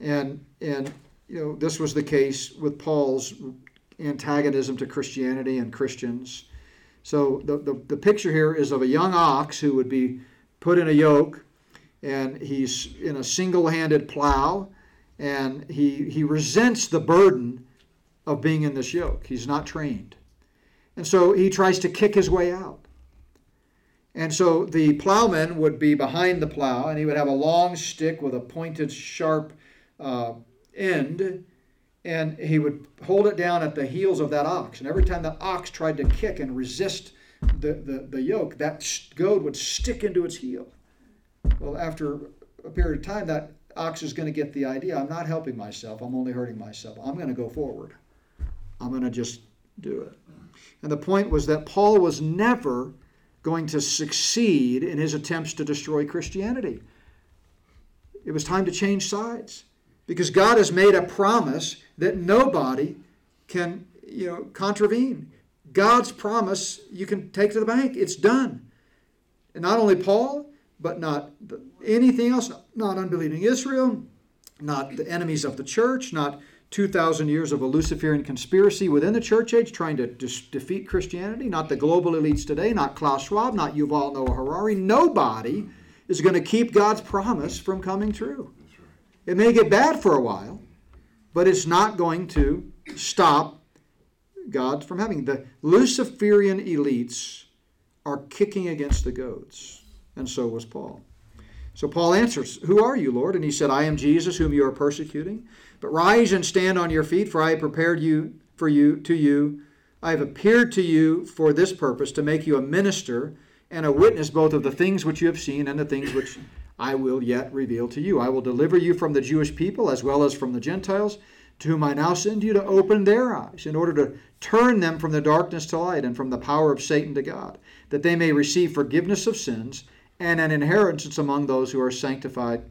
and, and, you know, this was the case with Paul's antagonism to Christianity and Christians. So the, the, the picture here is of a young ox who would be put in a yoke, and he's in a single handed plow, and he, he resents the burden of being in this yoke. He's not trained. And so he tries to kick his way out. And so the plowman would be behind the plow, and he would have a long stick with a pointed, sharp uh, end, and he would hold it down at the heels of that ox. And every time that ox tried to kick and resist the, the, the yoke, that goad would stick into its heel. Well, after a period of time, that ox is going to get the idea I'm not helping myself, I'm only hurting myself. I'm going to go forward. I'm going to just do it. And the point was that Paul was never going to succeed in his attempts to destroy Christianity. It was time to change sides because God has made a promise that nobody can, you know, contravene. God's promise you can take to the bank. It's done. And not only Paul, but not anything else, not unbelieving Israel, not the enemies of the church, not 2,000 years of a Luciferian conspiracy within the church age trying to dis- defeat Christianity, not the global elites today, not Klaus Schwab, not Yuval Noah Harari. Nobody is going to keep God's promise from coming true. It may get bad for a while, but it's not going to stop God from having. The Luciferian elites are kicking against the goads, and so was Paul. So Paul answers, Who are you, Lord? And he said, I am Jesus, whom you are persecuting. But rise and stand on your feet, for I have prepared you for you to you. I have appeared to you for this purpose, to make you a minister and a witness both of the things which you have seen and the things which I will yet reveal to you. I will deliver you from the Jewish people as well as from the Gentiles, to whom I now send you to open their eyes, in order to turn them from the darkness to light and from the power of Satan to God, that they may receive forgiveness of sins and an inheritance among those who are sanctified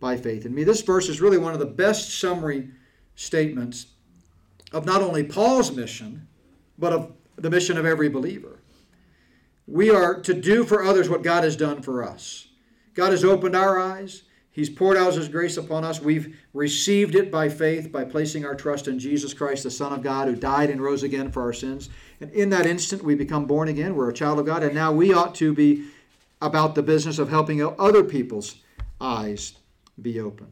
by faith in me. This verse is really one of the best summary statements of not only Paul's mission, but of the mission of every believer. We are to do for others what God has done for us. God has opened our eyes. He's poured out His grace upon us. We've received it by faith, by placing our trust in Jesus Christ, the Son of God, who died and rose again for our sins. And in that instant, we become born again. We're a child of God. And now we ought to be about the business of helping other people's eyes be open.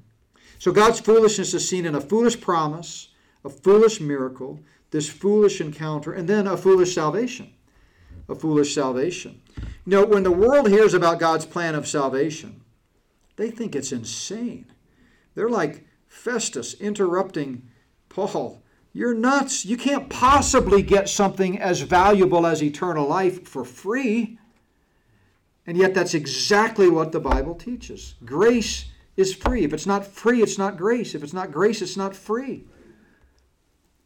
So God's foolishness is seen in a foolish promise, a foolish miracle, this foolish encounter, and then a foolish salvation. A foolish salvation. You know, when the world hears about God's plan of salvation, they think it's insane. They're like Festus interrupting Paul. You're nuts. You can't possibly get something as valuable as eternal life for free. And yet, that's exactly what the Bible teaches. Grace is free. If it's not free, it's not grace. If it's not grace, it's not free.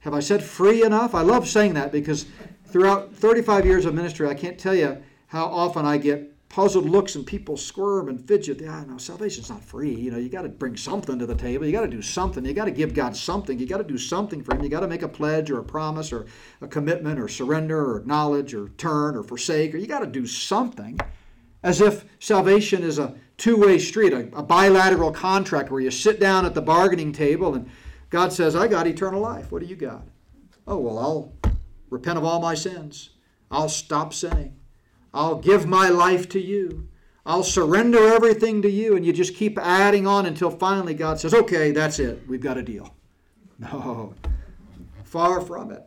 Have I said free enough? I love saying that because throughout 35 years of ministry, I can't tell you how often I get puzzled looks and people squirm and fidget. Yeah, no, salvation's not free. You know, you got to bring something to the table. You got to do something. You got to give God something. You got to do something for Him. You got to make a pledge or a promise or a commitment or surrender or acknowledge or turn or forsake or you got to do something. As if salvation is a two way street, a, a bilateral contract where you sit down at the bargaining table and God says, I got eternal life. What do you got? Oh, well, I'll repent of all my sins. I'll stop sinning. I'll give my life to you. I'll surrender everything to you. And you just keep adding on until finally God says, okay, that's it. We've got a deal. No, far from it.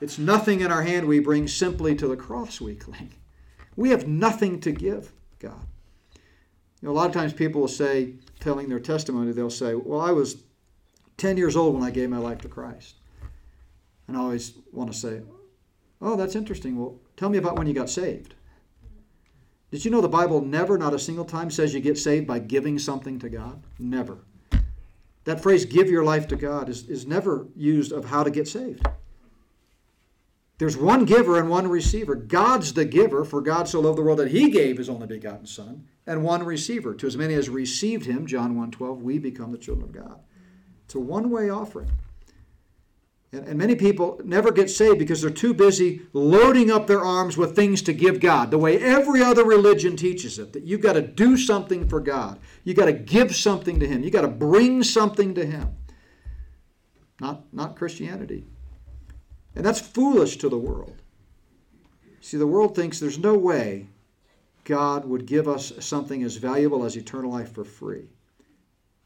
It's nothing in our hand we bring simply to the cross we cling. We have nothing to give God. You know, a lot of times people will say, telling their testimony, they'll say, Well, I was 10 years old when I gave my life to Christ. And I always want to say, Oh, that's interesting. Well, tell me about when you got saved. Did you know the Bible never, not a single time, says you get saved by giving something to God? Never. That phrase, give your life to God, is, is never used of how to get saved. There's one giver and one receiver. God's the giver, for God so loved the world that he gave his only begotten Son, and one receiver. To as many as received him, John 1.12, we become the children of God. It's a one-way offering. And, and many people never get saved because they're too busy loading up their arms with things to give God, the way every other religion teaches it, that you've got to do something for God. You've got to give something to Him. You've got to bring something to Him. Not, not Christianity. And that's foolish to the world. See, the world thinks there's no way God would give us something as valuable as eternal life for free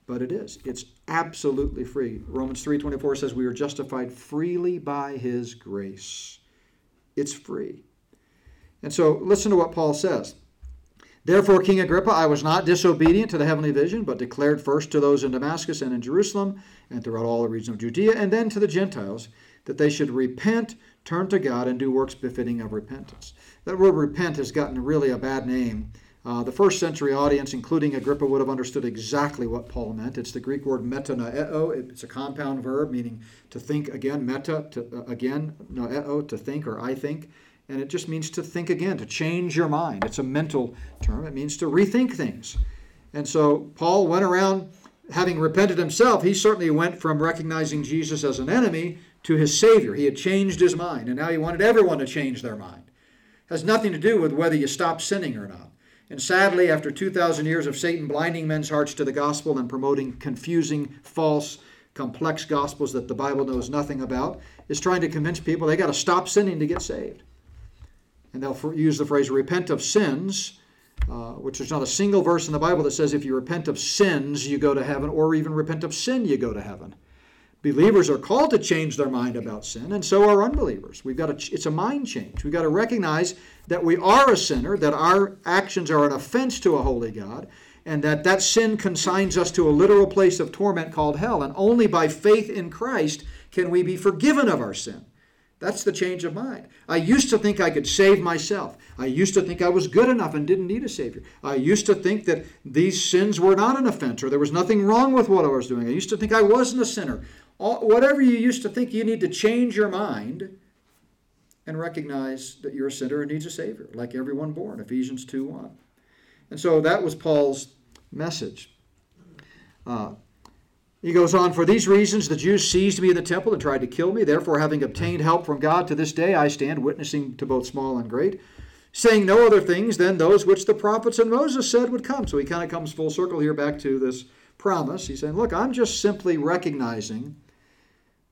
but it is. It's absolutely free. Romans 3:24 says we are justified freely by his grace. It's free. And so listen to what Paul says. Therefore, King Agrippa, I was not disobedient to the heavenly vision, but declared first to those in Damascus and in Jerusalem and throughout all the region of Judea, and then to the Gentiles, that they should repent, turn to God, and do works befitting of repentance. That word repent has gotten really a bad name uh, the first century audience, including Agrippa, would have understood exactly what Paul meant. It's the Greek word metanoeo. It's a compound verb meaning to think again, meta, to, uh, again, noeo, to think or I think. And it just means to think again, to change your mind. It's a mental term. It means to rethink things. And so Paul went around having repented himself. He certainly went from recognizing Jesus as an enemy to his Savior. He had changed his mind, and now he wanted everyone to change their mind. It has nothing to do with whether you stop sinning or not. And sadly, after 2,000 years of Satan blinding men's hearts to the gospel and promoting confusing, false, complex gospels that the Bible knows nothing about, is trying to convince people they got to stop sinning to get saved. And they'll use the phrase repent of sins, uh, which there's not a single verse in the Bible that says if you repent of sins, you go to heaven, or even repent of sin, you go to heaven. Believers are called to change their mind about sin, and so are unbelievers. We've got to, it's a mind change. We've got to recognize that we are a sinner, that our actions are an offense to a holy God, and that that sin consigns us to a literal place of torment called hell. And only by faith in Christ can we be forgiven of our sin. That's the change of mind. I used to think I could save myself. I used to think I was good enough and didn't need a Savior. I used to think that these sins were not an offense or there was nothing wrong with what I was doing. I used to think I wasn't a sinner all, whatever you used to think, you need to change your mind and recognize that you're a sinner and needs a Savior, like everyone born, Ephesians 2 1. And so that was Paul's message. Uh, he goes on, For these reasons the Jews seized me in the temple and tried to kill me. Therefore, having obtained help from God to this day, I stand witnessing to both small and great, saying no other things than those which the prophets and Moses said would come. So he kind of comes full circle here back to this promise. He's saying, Look, I'm just simply recognizing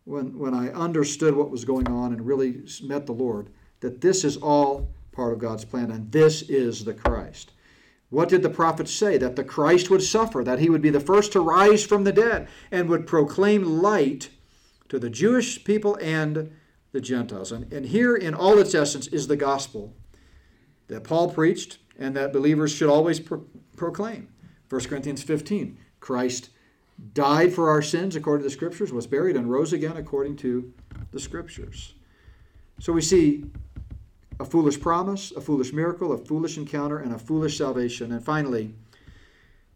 when, when I understood what was going on and really met the Lord, that this is all part of God's plan and this is the Christ. What did the prophets say? That the Christ would suffer, that he would be the first to rise from the dead and would proclaim light to the Jewish people and the Gentiles. And, and here, in all its essence, is the gospel that Paul preached and that believers should always pro- proclaim. 1 Corinthians 15 Christ died for our sins according to the Scriptures, was buried, and rose again according to the Scriptures. So we see a foolish promise, a foolish miracle, a foolish encounter, and a foolish salvation. And finally,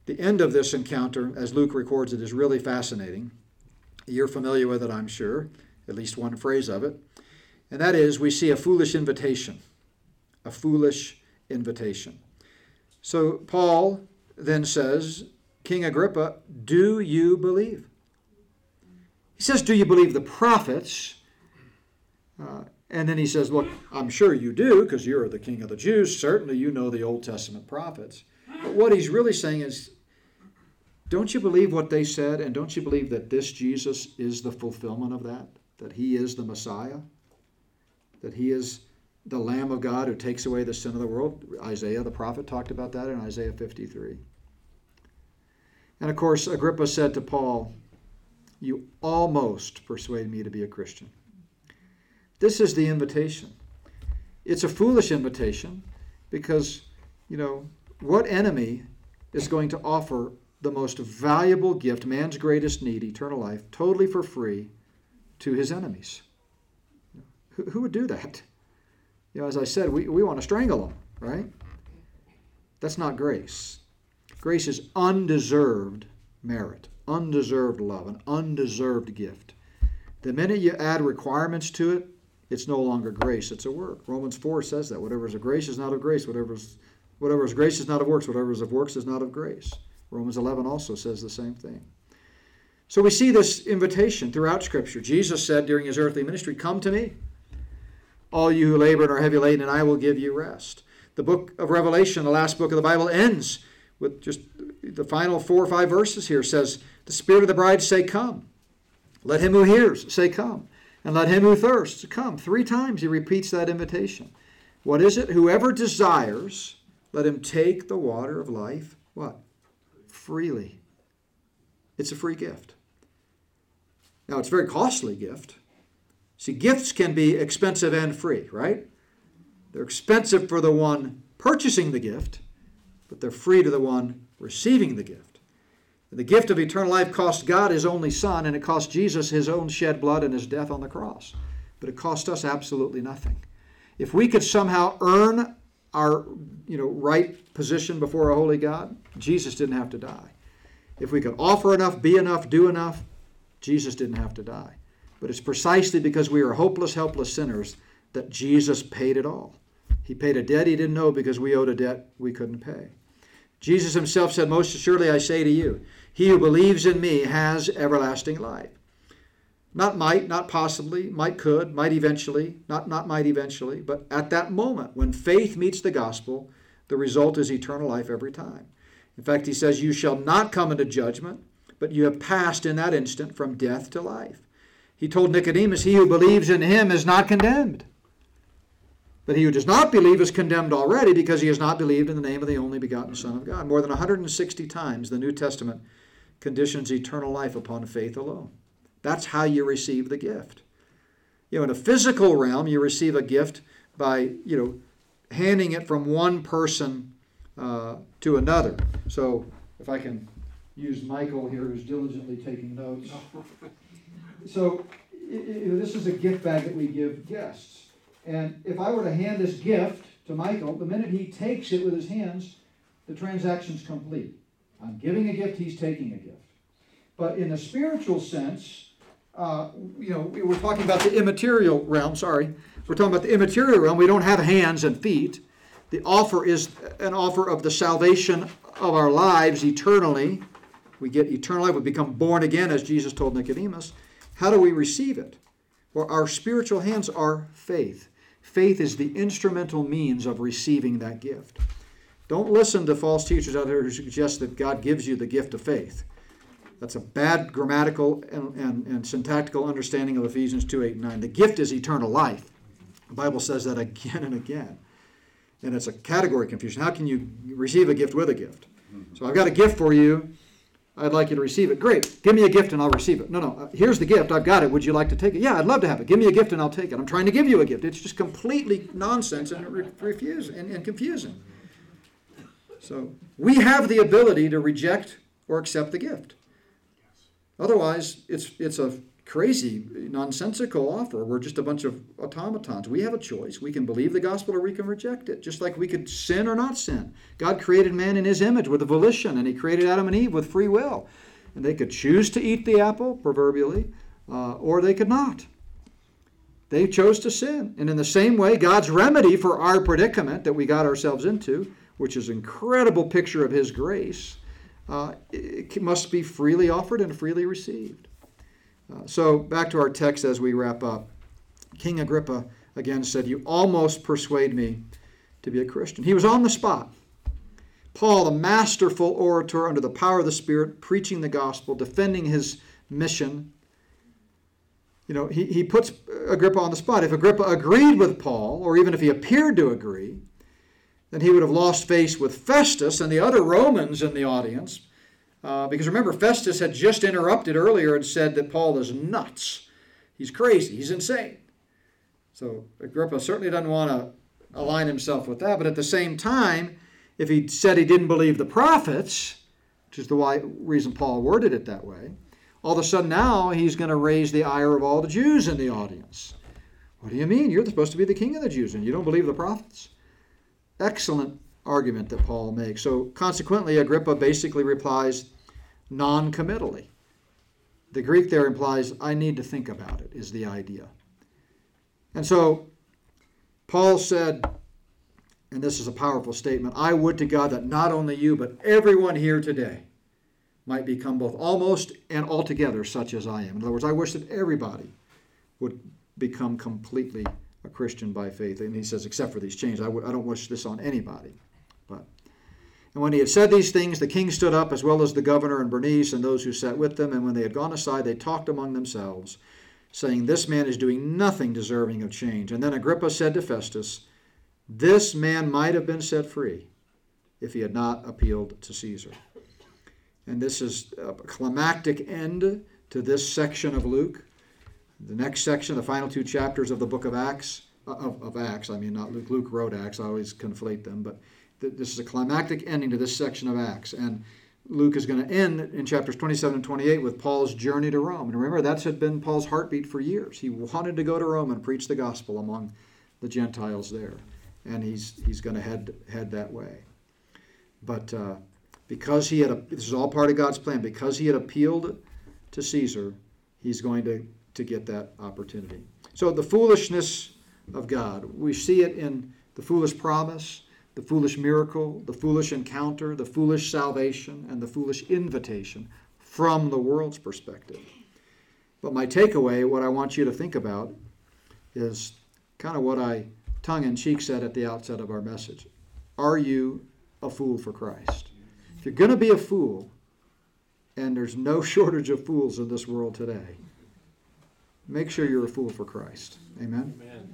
the end of this encounter, as Luke records it, is really fascinating. You're familiar with it, I'm sure, at least one phrase of it. And that is, we see a foolish invitation. A foolish invitation. So Paul then says, King Agrippa, do you believe? He says, Do you believe the prophets? Uh, and then he says, Look, I'm sure you do because you're the king of the Jews. Certainly you know the Old Testament prophets. But what he's really saying is, don't you believe what they said? And don't you believe that this Jesus is the fulfillment of that? That he is the Messiah? That he is the Lamb of God who takes away the sin of the world? Isaiah, the prophet, talked about that in Isaiah 53. And of course, Agrippa said to Paul, You almost persuade me to be a Christian. This is the invitation. It's a foolish invitation because, you know, what enemy is going to offer the most valuable gift, man's greatest need, eternal life, totally for free to his enemies? Who, who would do that? You know, as I said, we, we want to strangle them, right? That's not grace. Grace is undeserved merit, undeserved love, an undeserved gift. The minute you add requirements to it, it's no longer grace, it's a work. Romans 4 says that. Whatever is of grace is not of grace. Whatever is, whatever is grace is not of works. Whatever is of works is not of grace. Romans 11 also says the same thing. So we see this invitation throughout Scripture. Jesus said during his earthly ministry, Come to me, all you who labor and are heavy laden, and I will give you rest. The book of Revelation, the last book of the Bible, ends with just the final four or five verses here says, The Spirit of the bride say, Come. Let him who hears say, Come. And let him who thirsts come. Three times he repeats that invitation. What is it? Whoever desires, let him take the water of life. What? Freely. It's a free gift. Now, it's a very costly gift. See, gifts can be expensive and free, right? They're expensive for the one purchasing the gift, but they're free to the one receiving the gift. The gift of eternal life cost God his only Son, and it cost Jesus his own shed blood and his death on the cross. But it cost us absolutely nothing. If we could somehow earn our you know, right position before a holy God, Jesus didn't have to die. If we could offer enough, be enough, do enough, Jesus didn't have to die. But it's precisely because we are hopeless, helpless sinners that Jesus paid it all. He paid a debt he didn't know because we owed a debt we couldn't pay. Jesus himself said, Most assuredly I say to you, he who believes in me has everlasting life. Not might, not possibly, might could, might eventually, not not might eventually, but at that moment when faith meets the gospel, the result is eternal life every time. In fact, he says, You shall not come into judgment, but you have passed in that instant from death to life. He told Nicodemus, He who believes in him is not condemned. But he who does not believe is condemned already because he has not believed in the name of the only begotten Son of God. More than 160 times the New Testament conditions eternal life upon faith alone. That's how you receive the gift. You know, in a physical realm, you receive a gift by, you know, handing it from one person uh, to another. So if I can use Michael here, who's diligently taking notes. So it, it, this is a gift bag that we give guests. And if I were to hand this gift to Michael, the minute he takes it with his hands, the transaction's complete. I'm giving a gift, he's taking a gift. But in the spiritual sense, uh, you know, we're talking about the immaterial realm, sorry. We're talking about the immaterial realm. We don't have hands and feet. The offer is an offer of the salvation of our lives eternally. We get eternal life. We become born again, as Jesus told Nicodemus. How do we receive it? Well, our spiritual hands are faith. Faith is the instrumental means of receiving that gift. Don't listen to false teachers out there who suggest that God gives you the gift of faith. That's a bad grammatical and, and, and syntactical understanding of Ephesians 2 8 and 9. The gift is eternal life. The Bible says that again and again. And it's a category confusion. How can you receive a gift with a gift? So I've got a gift for you. I'd like you to receive it. Great. Give me a gift and I'll receive it. No, no. Uh, here's the gift. I've got it. Would you like to take it? Yeah, I'd love to have it. Give me a gift and I'll take it. I'm trying to give you a gift. It's just completely nonsense and re- refuse and, and confusing. So we have the ability to reject or accept the gift. Otherwise, it's it's a crazy, nonsensical offer. We're just a bunch of automatons. We have a choice. We can believe the gospel or we can reject it, just like we could sin or not sin. God created man in his image with a volition, and he created Adam and Eve with free will. And they could choose to eat the apple, proverbially, uh, or they could not. They chose to sin. And in the same way, God's remedy for our predicament that we got ourselves into, which is an incredible picture of His grace, uh, must be freely offered and freely received. Uh, so, back to our text as we wrap up. King Agrippa again said, You almost persuade me to be a Christian. He was on the spot. Paul, the masterful orator under the power of the Spirit, preaching the gospel, defending his mission. You know, he, he puts Agrippa on the spot. If Agrippa agreed with Paul, or even if he appeared to agree, then he would have lost face with Festus and the other Romans in the audience. Uh, because remember, Festus had just interrupted earlier and said that Paul is nuts. He's crazy. He's insane. So Agrippa certainly doesn't want to align himself with that. But at the same time, if he said he didn't believe the prophets, which is the why, reason Paul worded it that way, all of a sudden now he's going to raise the ire of all the Jews in the audience. What do you mean? You're supposed to be the king of the Jews and you don't believe the prophets? Excellent argument that Paul makes. So consequently, Agrippa basically replies non committally. The Greek there implies, I need to think about it, is the idea. And so Paul said, and this is a powerful statement I would to God that not only you, but everyone here today might become both almost and altogether such as I am. In other words, I wish that everybody would become completely a Christian by faith. And he says, except for these chains, I w- I don't wish this on anybody. And when he had said these things, the king stood up, as well as the governor and Bernice and those who sat with them. And when they had gone aside, they talked among themselves, saying, This man is doing nothing deserving of change. And then Agrippa said to Festus, This man might have been set free if he had not appealed to Caesar. And this is a climactic end to this section of Luke. The next section, the final two chapters of the book of Acts, uh, of, of Acts, I mean, not Luke, Luke wrote Acts, I always conflate them, but th- this is a climactic ending to this section of Acts. And Luke is going to end in chapters 27 and 28 with Paul's journey to Rome. And remember, that's had been Paul's heartbeat for years. He wanted to go to Rome and preach the gospel among the Gentiles there. And he's, he's going to head, head that way. But uh, because he had, this is all part of God's plan, because he had appealed to Caesar, he's going to, to get that opportunity. So the foolishness of God, we see it in the foolish promise, the foolish miracle, the foolish encounter, the foolish salvation, and the foolish invitation from the world's perspective. But my takeaway, what I want you to think about, is kind of what I tongue in cheek said at the outset of our message. Are you a fool for Christ? If you're going to be a fool, and there's no shortage of fools in this world today, make sure you're a fool for Christ. Amen? Amen.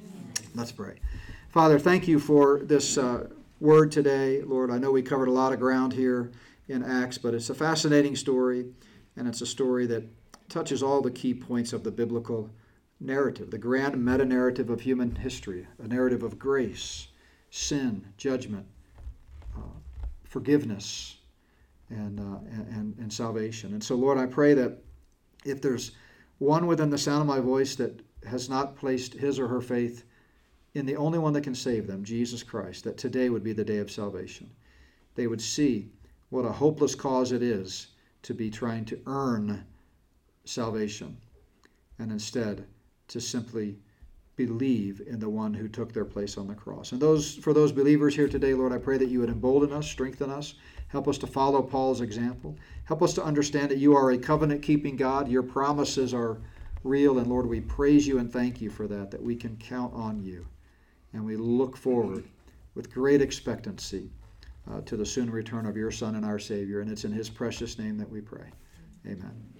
Let's pray. Father, thank you for this uh, word today. Lord, I know we covered a lot of ground here in Acts, but it's a fascinating story, and it's a story that touches all the key points of the biblical narrative, the grand meta narrative of human history, a narrative of grace, sin, judgment, uh, forgiveness, and, uh, and, and salvation. And so, Lord, I pray that if there's one within the sound of my voice that has not placed his or her faith in the only one that can save them, Jesus Christ, that today would be the day of salvation. They would see what a hopeless cause it is to be trying to earn salvation, and instead to simply believe in the one who took their place on the cross. And those for those believers here today, Lord, I pray that you would embolden us, strengthen us, help us to follow Paul's example. Help us to understand that you are a covenant keeping God. Your promises are real and Lord, we praise you and thank you for that that we can count on you. And we look forward with great expectancy uh, to the soon return of your son and our savior and it's in his precious name that we pray. Amen.